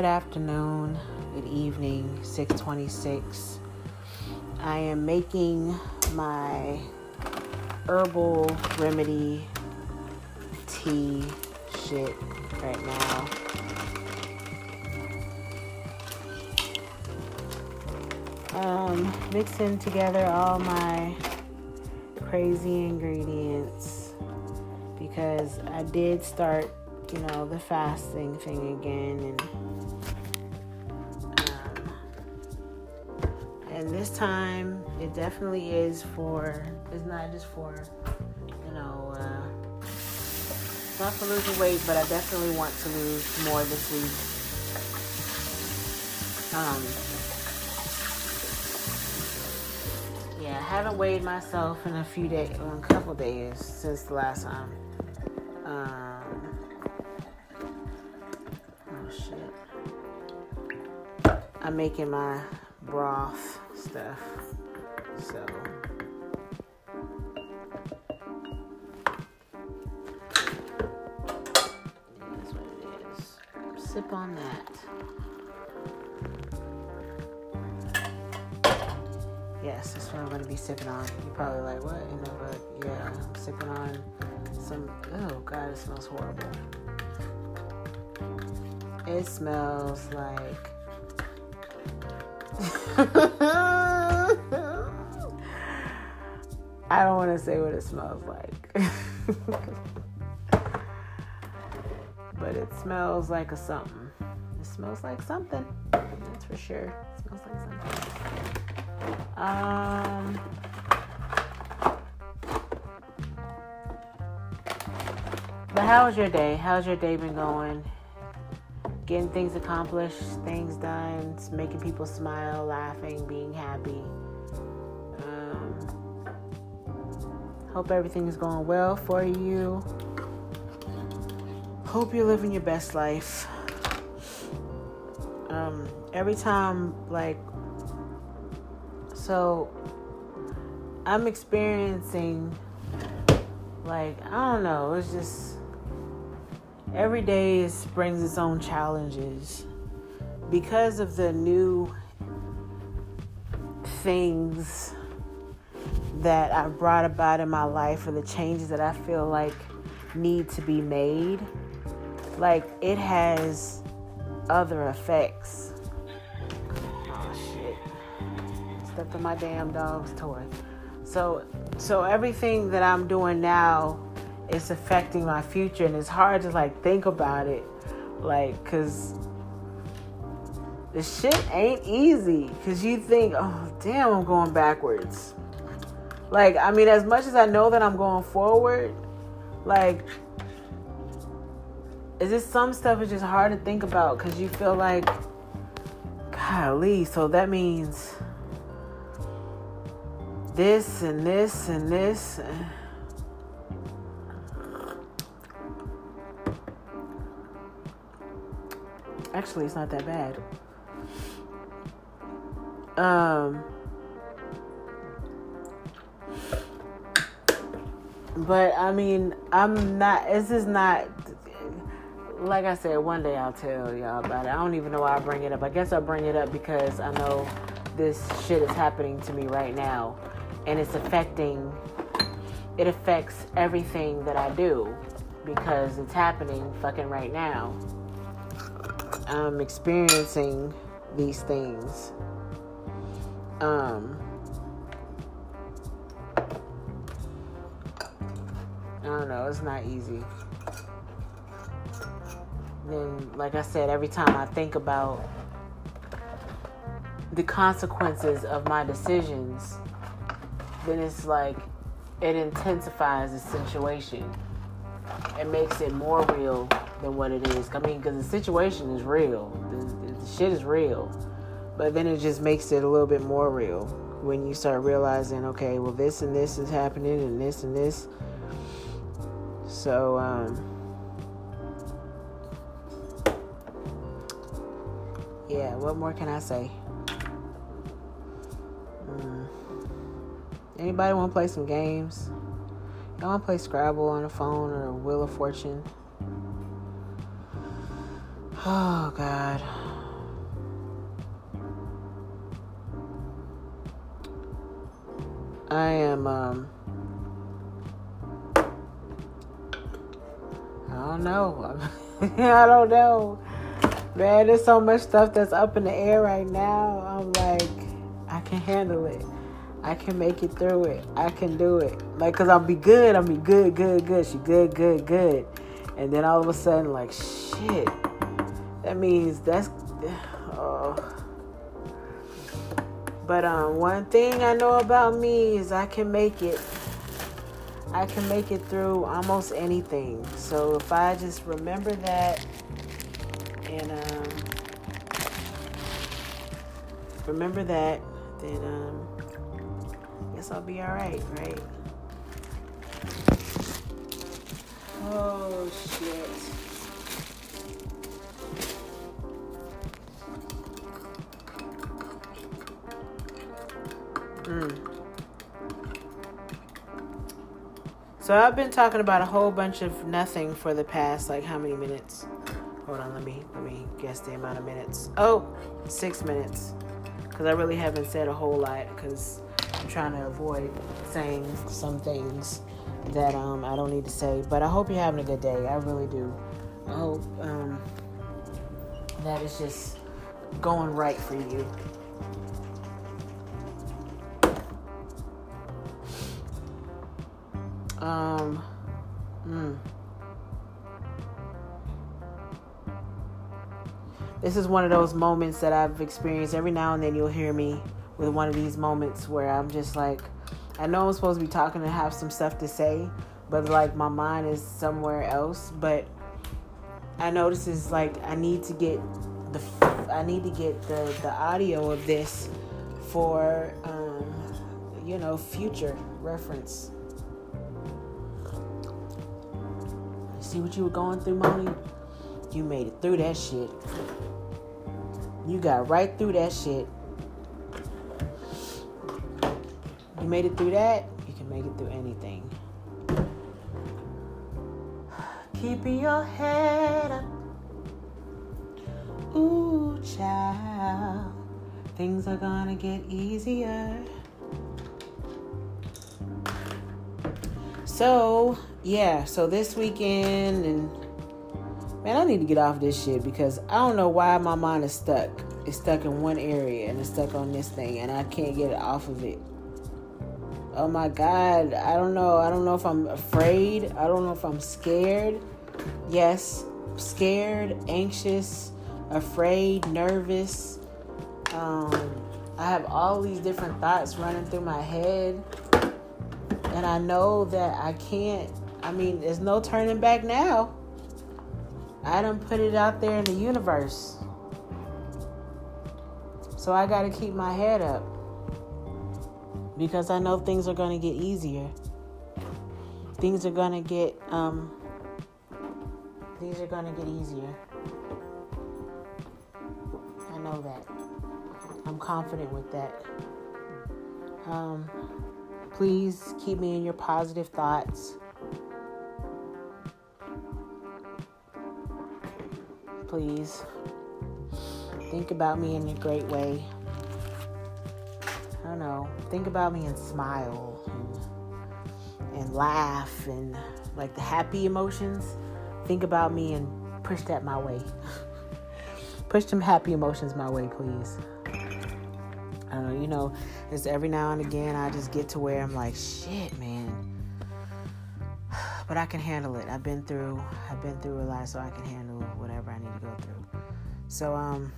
Good afternoon, good evening, 626. I am making my herbal remedy tea shit right now. Um, mixing together all my crazy ingredients because I did start, you know, the fasting thing again and and this time it definitely is for it's not just for you know uh, not for losing weight but i definitely want to lose more this week. Um yeah i haven't weighed myself in a few days a couple days since the last time. Um oh shit. I'm making my broth stuff so that's what it is. Sip on that. Yes, that's what I'm gonna be sipping on. You're probably like, what? You know, but yeah, I'm sipping on some. Oh God, it smells horrible. It smells like. I don't want to say what it smells like. but it smells like a something. It smells like something. That's for sure. It smells like something. Um. But how was your day? How's your day been going? Getting things accomplished, things done, making people smile, laughing, being happy. Um, hope everything is going well for you. Hope you're living your best life. Um, every time, like, so I'm experiencing, like, I don't know, it's just every day is, brings its own challenges because of the new things that I brought about in my life or the changes that I feel like need to be made. Like it has other effects. Oh shit. Stepped on my damn dog's toy. So so everything that I'm doing now is affecting my future and it's hard to like think about it. Like cuz the shit ain't easy cuz you think oh damn I'm going backwards. Like I mean as much as I know that I'm going forward like is this some stuff is just hard to think about cuz you feel like golly so that means this and this and this Actually, it's not that bad. Um, but I mean, I'm not. This is not. Like I said, one day I'll tell y'all about it. I don't even know why I bring it up. I guess I bring it up because I know this shit is happening to me right now, and it's affecting. It affects everything that I do because it's happening fucking right now. I'm experiencing these things. Um, I don't know, it's not easy. Then, like I said, every time I think about the consequences of my decisions, then it's like it intensifies the situation. It makes it more real than what it is. I mean, because the situation is real, the, the shit is real, but then it just makes it a little bit more real when you start realizing, okay, well, this and this is happening, and this and this. So, um, yeah, what more can I say? Mm. Anybody want to play some games? I want to play Scrabble on the phone or Wheel of Fortune. Oh, God. I am, um, I don't know. I don't know. Man, there's so much stuff that's up in the air right now. I'm like, I can handle it. I can make it through it. I can do it. Like, cause I'll be good. I'll be good, good, good. She good, good, good. And then all of a sudden, like, shit. That means that's. Oh. But um, one thing I know about me is I can make it. I can make it through almost anything. So if I just remember that and um, remember that, then um, I'll be all right, right? Oh shit. Mm. So I've been talking about a whole bunch of nothing for the past like how many minutes? Hold on, let me let me guess the amount of minutes. Oh, six minutes. Cause I really haven't said a whole lot because I'm trying to avoid saying some things that um, I don't need to say. But I hope you're having a good day. I really do. I hope um, that it's just going right for you. Um, mm. This is one of those moments that I've experienced. Every now and then you'll hear me with one of these moments where I'm just like, I know I'm supposed to be talking and have some stuff to say, but like my mind is somewhere else. But I this is like I need to get the I need to get the the audio of this for um, you know future reference. See what you were going through, Moni? You made it through that shit. You got right through that shit. Made it through that, you can make it through anything. Keeping your head up. Ooh, child. Things are gonna get easier. So, yeah, so this weekend and man, I need to get off this shit because I don't know why my mind is stuck. It's stuck in one area and it's stuck on this thing and I can't get it off of it. Oh my god, I don't know. I don't know if I'm afraid. I don't know if I'm scared. Yes, scared, anxious, afraid, nervous. Um, I have all these different thoughts running through my head. And I know that I can't, I mean, there's no turning back now. I done put it out there in the universe. So I got to keep my head up because I know things are going to get easier. Things are going to get um things are going to get easier. I know that. I'm confident with that. Um please keep me in your positive thoughts. Please think about me in a great way. Think about me and smile and, and laugh and like the happy emotions. Think about me and push that my way. push them happy emotions my way, please. I don't know, you know, it's every now and again I just get to where I'm like, shit, man. But I can handle it. I've been through I've been through a lot so I can handle whatever I need to go through. So um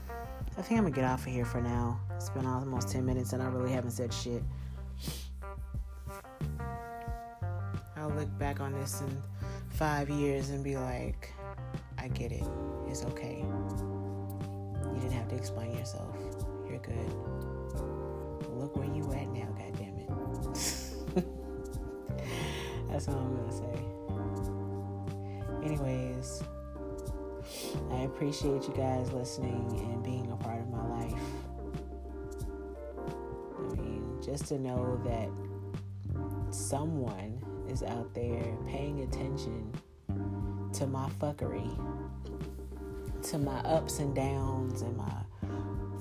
I think I'm gonna get off of here for now. It's been almost 10 minutes and I really haven't said shit. I'll look back on this in five years and be like, I get it. It's okay. You didn't have to explain yourself. You're good. Look where you at now, goddamn it. That's all I'm gonna say. Anyways, I appreciate you guys listening and being just to know that someone is out there paying attention to my fuckery, to my ups and downs and my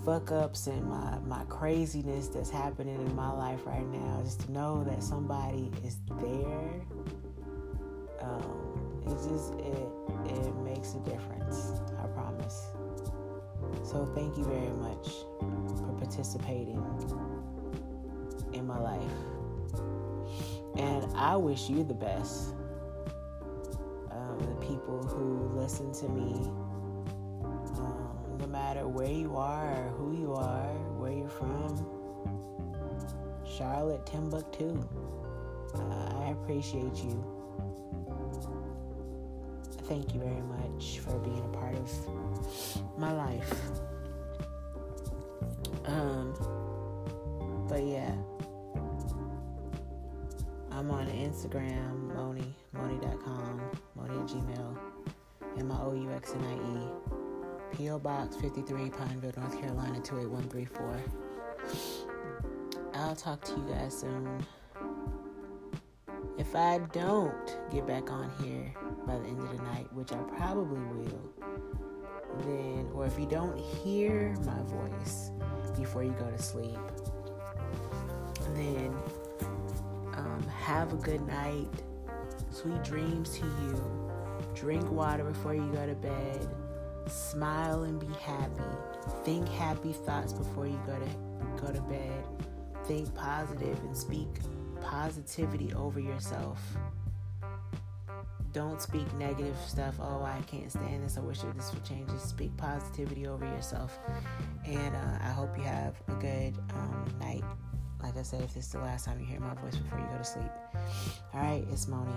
fuck ups and my, my craziness that's happening in my life right now, just to know that somebody is there, um, it just it it makes a difference. I promise. So thank you very much for participating in my life. And I wish you the best. Um, the people who listen to me um, no matter where you are, who you are, where you're from. Charlotte, Timbuktu. Uh, I appreciate you. Thank you very much for being a part of my life. Um, but yeah, I'm on Instagram, Moni, Moni.com, Moni at Gmail, M I O U X N I E. P.O. Box 53, Pineville, North Carolina 28134. I'll talk to you guys soon. If I don't get back on here by the end of the night, which I probably will, then, or if you don't hear my voice before you go to sleep, then have a good night. Sweet dreams to you. Drink water before you go to bed Smile and be happy. Think happy thoughts before you go to go to bed. Think positive and speak positivity over yourself. Don't speak negative stuff. Oh, I can't stand this. I wish this would change. Just speak positivity over yourself. And uh, I hope you have a good um, night. Like I said, if this is the last time you hear my voice before you go to sleep. All right, it's Moni.